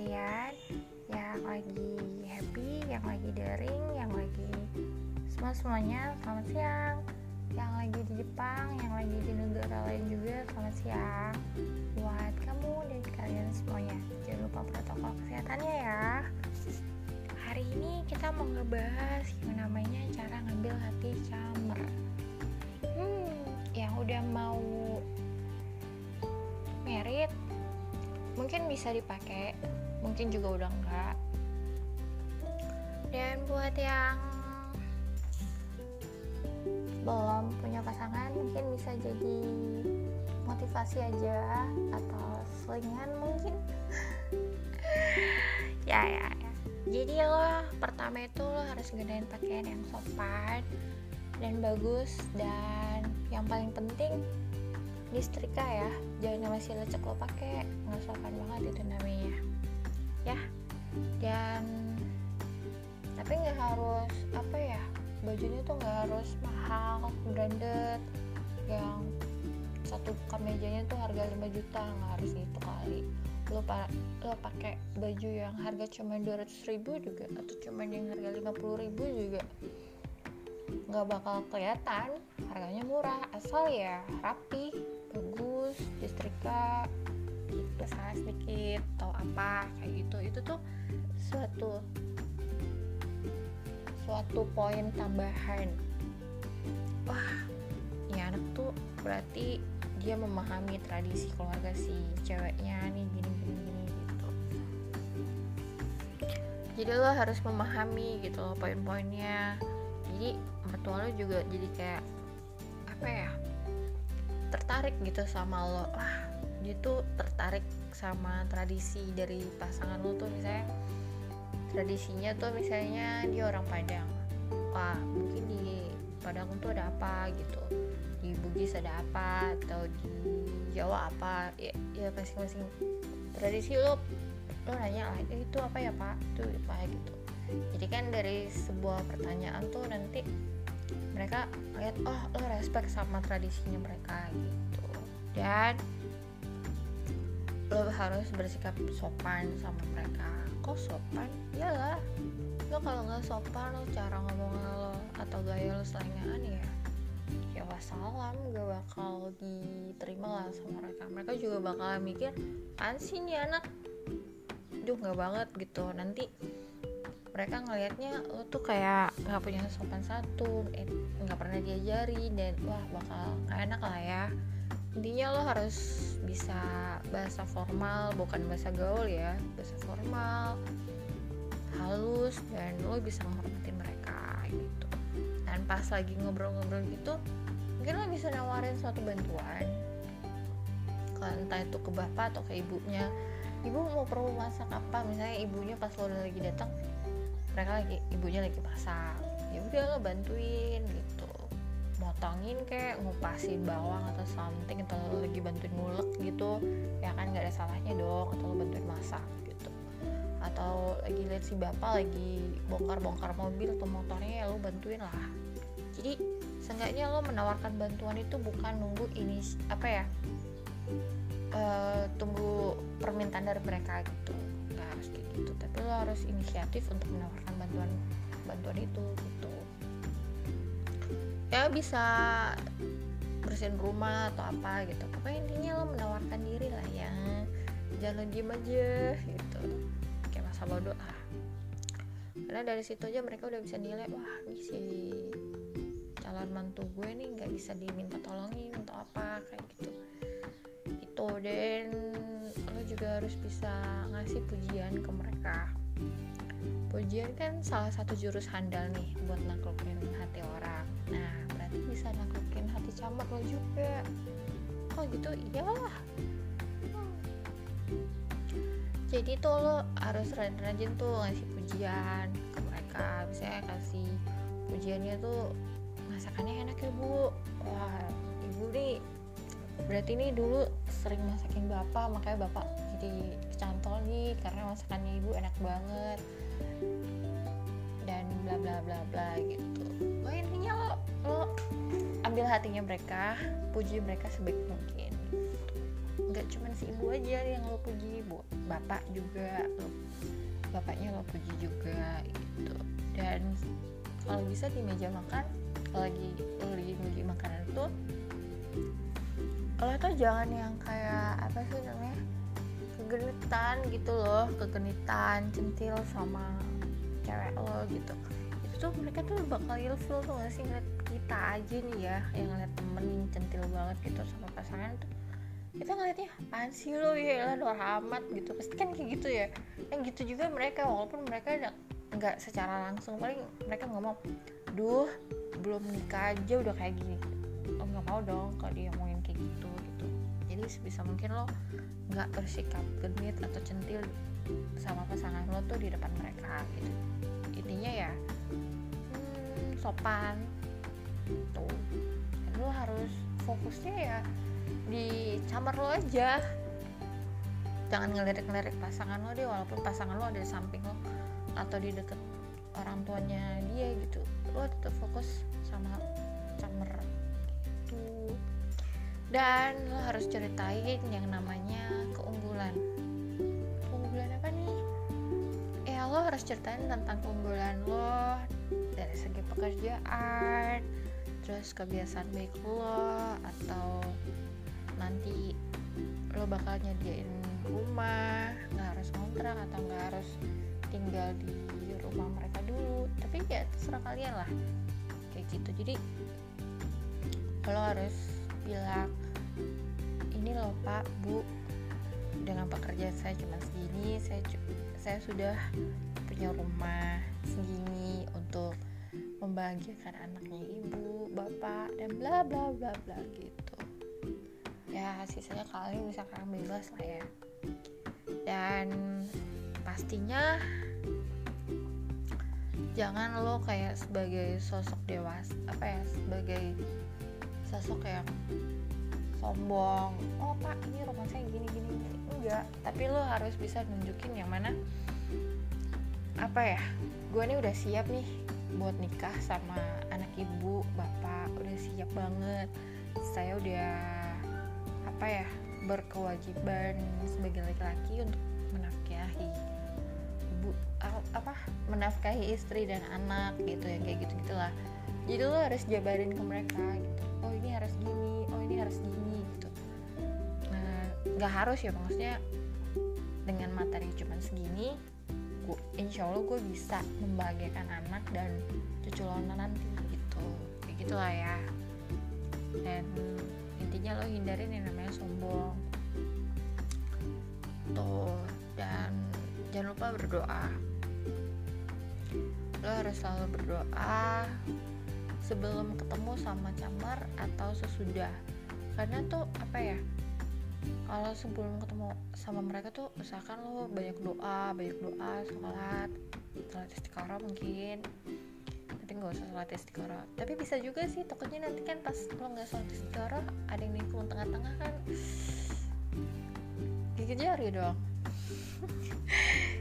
kalian yang lagi happy, yang lagi daring, yang lagi semua semuanya selamat siang. Yang lagi di Jepang, yang lagi di negara lain juga selamat siang. Buat kamu dan kalian semuanya, jangan lupa protokol kesehatannya ya. Hari ini kita mau ngebahas yang namanya cara ngambil hati camer. Hmm, yang udah mau merit mungkin bisa dipakai mungkin juga udah enggak. Dan buat yang belum punya pasangan mungkin bisa jadi motivasi aja atau selingan mungkin. Ya ya ya. Jadi lo pertama itu lo harus gunain pakaian yang sopan dan bagus. Dan yang paling penting listrika ya. Jangan masih lecek lo pakai. Nggak sopan banget itu namanya ya. Dan tapi nggak harus apa ya bajunya tuh nggak harus mahal branded yang satu kemejanya tuh harga 5 juta nggak harus gitu kali. Lo pa lo pakai baju yang harga cuma 200 ribu juga atau cuma yang harga 50 ribu juga nggak bakal kelihatan. Harganya murah asal ya rapi bagus distrika gitu salah sedikit atau apa kayak gitu. Itu tuh suatu suatu poin tambahan. Wah ini anak tuh berarti dia memahami tradisi keluarga si ceweknya nih gini gini gini gitu. Jadi lo harus memahami gitu loh poin-poinnya. Jadi mertua lo juga jadi kayak apa ya tertarik gitu sama lo. Wah dia tuh tertarik sama tradisi dari pasangan lo tuh misalnya tradisinya tuh misalnya dia orang Padang. Wah mungkin di Padang tuh ada apa? Gitu. Di Bugis ada apa? Atau di Jawa apa? Ya, ya masing-masing tradisi lo lo nanya lah itu apa ya pak? Itu apa gitu. Jadi kan dari sebuah pertanyaan tuh nanti mereka lihat oh lo respect sama tradisinya mereka gitu. Dan lo harus bersikap sopan sama mereka. Kok sopan? Iyalah. Lo kalau nggak sopan lo cara ngomong lo atau gaya lo selengean ya ya wassalam gak bakal diterima lah sama mereka. Mereka juga bakal mikir kan sih nih anak? Duh nggak banget gitu. Nanti mereka ngelihatnya lo tuh kayak nggak punya sopan satu nggak pernah diajari dan wah bakal nggak enak lah ya intinya lo harus bisa bahasa formal bukan bahasa gaul ya bahasa formal halus dan lo bisa menghormati mereka gitu. Dan pas lagi ngobrol-ngobrol gitu mungkin lo bisa nawarin suatu bantuan ke entah itu ke bapak atau ke ibunya. Ibu mau perlu masak apa? Misalnya ibunya pas lo lagi datang mereka lagi ibunya lagi masak. Ya udah lo bantuin gitu motongin kayak ngupasin bawang atau something atau lo lagi bantuin ngulek gitu. Ya kan nggak ada salahnya dong atau lo bantuin masak gitu. Atau lagi lihat si bapak lagi bongkar-bongkar mobil atau motornya ya lo bantuin lah. Jadi seenggaknya lo menawarkan bantuan itu bukan nunggu ini apa ya uh, tunggu permintaan dari mereka gitu. Nggak harus kayak gitu tapi lo harus inisiatif untuk menawarkan bantuan bantuan itu gitu ya bisa bersihin rumah atau apa gitu. Pokoknya intinya lo menawarkan diri lah ya. Jangan diem aja gitu. Kayak masa bodoh lah. Karena dari situ aja mereka udah bisa nilai wah ini si calon mantu gue nih nggak bisa diminta tolongin untuk apa kayak gitu. Itu dan lo juga harus bisa ngasih pujian ke mereka pujian kan salah satu jurus handal nih buat naklukin hati orang. Nah berarti bisa naklukin hati camat lo juga. Oh gitu? Iyalah jadi tuh lo harus rajin-rajin tuh ngasih pujian ke mereka. Misalnya kasih pujiannya tuh masakannya enak ya bu. Wah ibu nih berarti ini dulu sering masakin bapak makanya bapak jadi kecantol nih karena masakannya ibu enak banget dan bla bla bla bla gitu. Oh intinya lo lo ambil hatinya mereka puji mereka sebaik mungkin. Nggak cuma si ibu aja yang lo puji bu bapak juga lo bapaknya lo puji juga gitu. Dan kalau bisa di meja makan kalau lagi lo lagi makanan itu lo tuh jangan yang kayak apa sih namanya kegenitan gitu loh kegenitan centil sama cewek lo gitu. Itu tuh mereka tuh bakal ilfil tuh gak sih ngeliat kita aja nih ya yang ngeliat temen centil banget gitu sama pasangan tuh. Kita ngeliatnya apaan sih lo ya? Lah amat gitu. Pasti kan kayak gitu ya. Yang gitu juga mereka walaupun mereka nggak secara langsung paling mereka ngomong duh belum nikah aja udah kayak gini. Lo nggak mau dong kalau dia ngomongin kayak gitu jadi sebisa mungkin lo nggak bersikap genit atau centil sama pasangan lo tuh di depan mereka gitu. Intinya ya hmm, sopan tuh dan lo harus fokusnya ya di camar lo aja. Jangan ngelirik-ngelirik pasangan lo deh walaupun pasangan lo ada di samping lo atau di deket orang tuanya dia gitu. Lo tetap fokus sama camar. gitu dan lo harus ceritain yang namanya keunggulan. Keunggulan apa nih? Ya lo harus ceritain tentang keunggulan lo dari segi pekerjaan terus kebiasaan baik lo atau nanti lo bakal nyediain rumah nggak harus kontrak atau nggak harus tinggal di rumah mereka dulu. Tapi ya terserah kalian lah. Kayak gitu. Jadi lo harus bilang ini loh pak bu. Dengan pekerjaan saya cuma segini saya saya sudah punya rumah segini untuk membahagiakan anaknya ibu bapak dan bla bla bla bla gitu. Ya sisanya kalian bisa kalian bebas lah ya. Dan pastinya jangan lo kayak sebagai sosok dewasa apa ya sebagai sosok yang sombong. Oh pak ini rumah saya gini gini enggak. Tapi lo harus bisa nunjukin yang mana apa ya gue nih udah siap nih buat nikah sama anak ibu bapak udah siap banget. Saya udah apa ya berkewajiban sebagai laki-laki untuk menafkahi ibu apa menafkahi istri dan anak gitu ya kayak gitu gitulah jadi lo harus jabarin ke mereka gitu. Oh ini harus gini nggak harus ya maksudnya dengan materi cuma segini gua, insya Allah gue bisa membahagiakan anak dan cucu lo nanti gitu. Kayak gitulah ya. Dan intinya lo hindarin yang namanya sombong. Tuh dan jangan lupa berdoa. Lo harus selalu berdoa sebelum ketemu sama camar atau sesudah. Karena tuh apa ya kalau sebelum ketemu sama mereka tuh usahakan lo banyak doa banyak doa sholat sholat istiqoroh mungkin. Tapi nggak usah sholat istiqoroh. Tapi bisa juga sih takutnya nanti kan pas lo nggak sholat istiqoroh ada yang nikung tengah-tengah kan. Gigit jari dong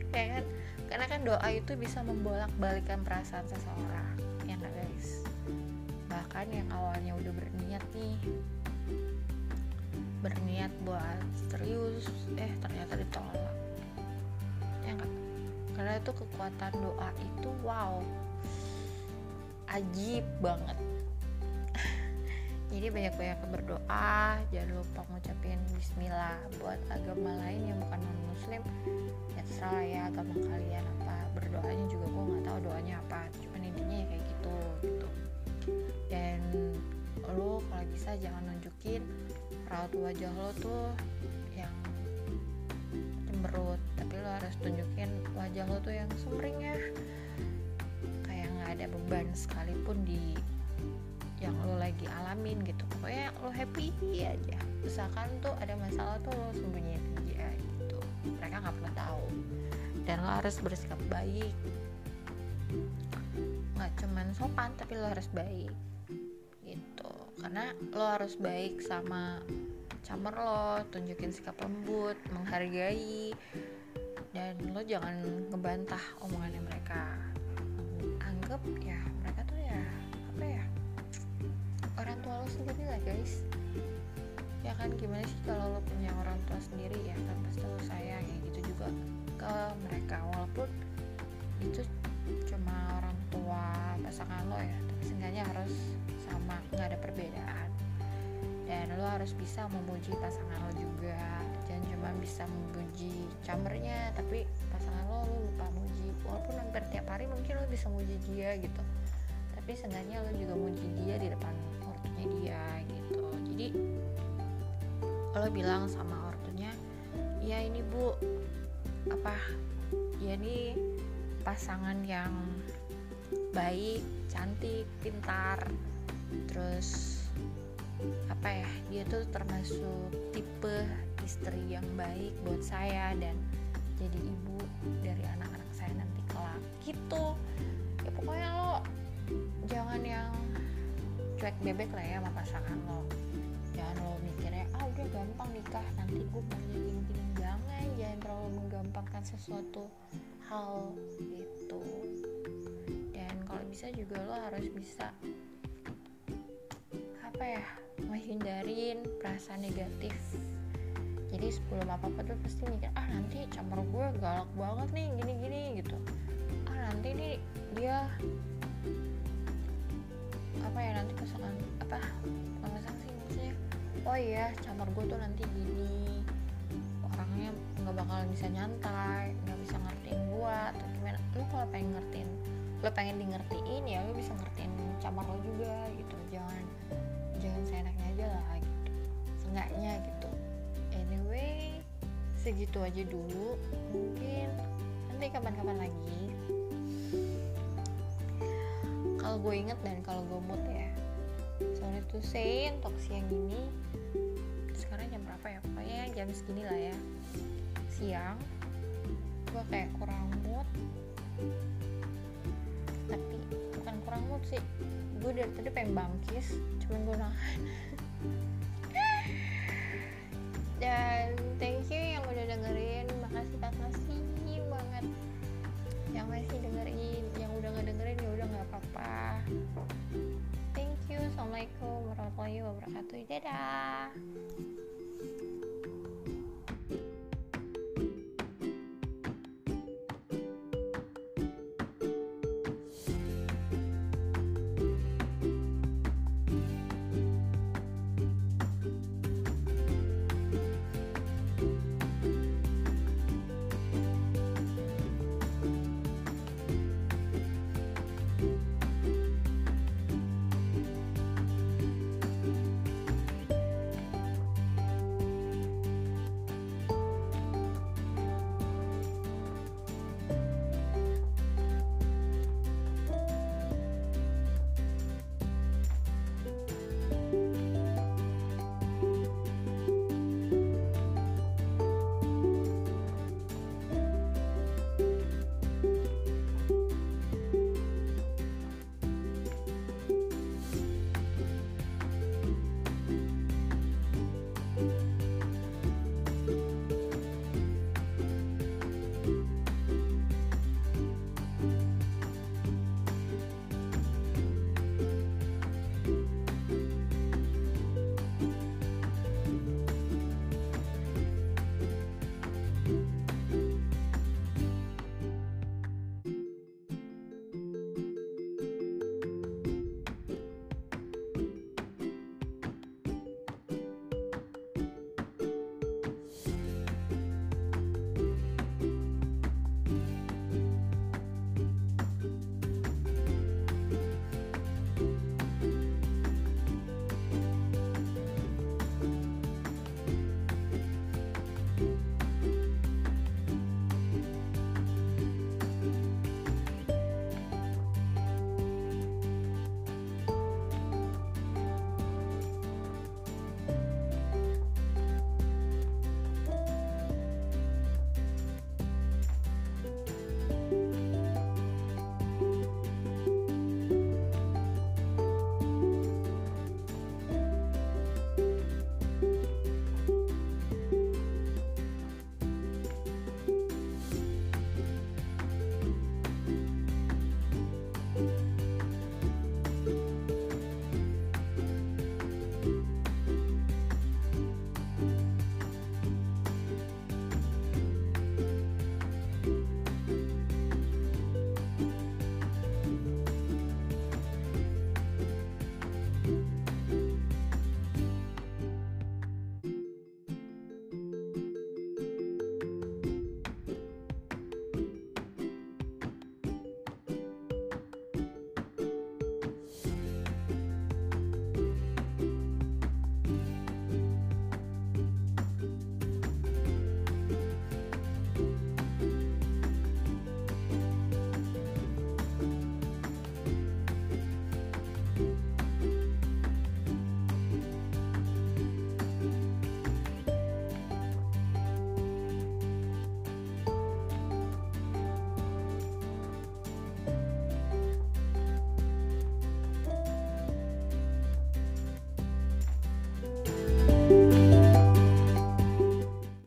ya kan? Karena kan doa itu bisa membolak balikan perasaan seseorang. Ya guys? Bahkan yang awalnya udah berniat nih berniat buat serius eh ternyata ditolak. Ya enggak karena itu kekuatan doa itu wow ajib banget. Jadi banyak-banyak berdoa jangan lupa ngucapin bismillah buat agama lain yang bukan non muslim ya terserah ya agama kalian apa. Berdoanya juga gue nggak tahu doanya apa. Cuman intinya ya kayak gitu gitu. Dan lo kalau bisa jangan nunjukin raut wajah lo tuh yang cemberut. Tapi lo harus tunjukin wajah lo tuh yang sumringah kayak nggak ada beban sekalipun di yang lo lagi alamin gitu. Pokoknya lo happy aja. Misalkan tuh ada masalah tuh lo sembunyiin aja gitu. Mereka nggak pernah tahu. Dan lo harus bersikap baik. Nggak cuman sopan tapi lo harus baik karena lo harus baik sama camer lo tunjukin sikap lembut menghargai dan lo jangan ngebantah omongannya mereka. Anggap ya mereka tuh ya apa ya orang tua lo sendiri lah guys. Ya kan gimana sih kalau lo punya orang tua sendiri ya kan pasti lo sayang ya gitu juga ke mereka. Walaupun itu cuma orang tua pasangan lo ya tapi seenggaknya harus sama nggak ada perbedaan. Dan lo harus bisa memuji pasangan lo juga jangan cuma bisa memuji camernya tapi pasangan lo lo lupa muji. Walaupun hampir tiap hari mungkin lo bisa muji dia gitu tapi seenggaknya lo juga muji dia di depan ortunya dia gitu. Jadi lo bilang sama ortunya ya ini bu. Apa? Ya ini pasangan yang baik cantik pintar. Terus apa ya dia tuh termasuk tipe istri yang baik buat saya dan jadi ibu dari anak-anak saya nanti kelak. Gitu. Ya pokoknya lo jangan yang cuek bebek lah ya sama pasangan lo. Jangan lo mikirnya ah udah gampang nikah nanti gue jadi gini jangan terlalu menggampangkan sesuatu hal itu. Dan kalau bisa juga lo harus bisa apa ya menghindarin perasaan negatif. Jadi sebelum apa apa tuh pasti mikir ah nanti campur gue galak banget nih gini gini gitu. Ah nanti nih dia apa ya nanti pasangan apa pasangan sih maksudnya oh iya campur gue tuh nanti gini bakal bisa nyantai nggak bisa ngertiin gue atau gimana. Lu kalau pengen ngertiin lo pengen di ngertiin ya lo bisa ngertiin campur lo juga gitu. Jangan jangan seenaknya aja lah gitu seenggaknya gitu. Anyway segitu aja dulu. Mungkin nanti kapan-kapan lagi. Kalau gue inget dan kalau gue mood ya. Sorry to say untuk siang ini sekarang jam berapa ya? Pokoknya jam segini lah ya siang. Gue kayak kurang mood. Tapi bukan kurang mood sih. Gue dari tadi pengen bangkis cuman gue nahan dan thank you yang udah dengerin. Makasih makasih banget yang masih dengerin. Yang udah nggak dengerin ya udah nggak apa-apa. Thank you. Assalamualaikum warahmatullahi wabarakatuh. Dadah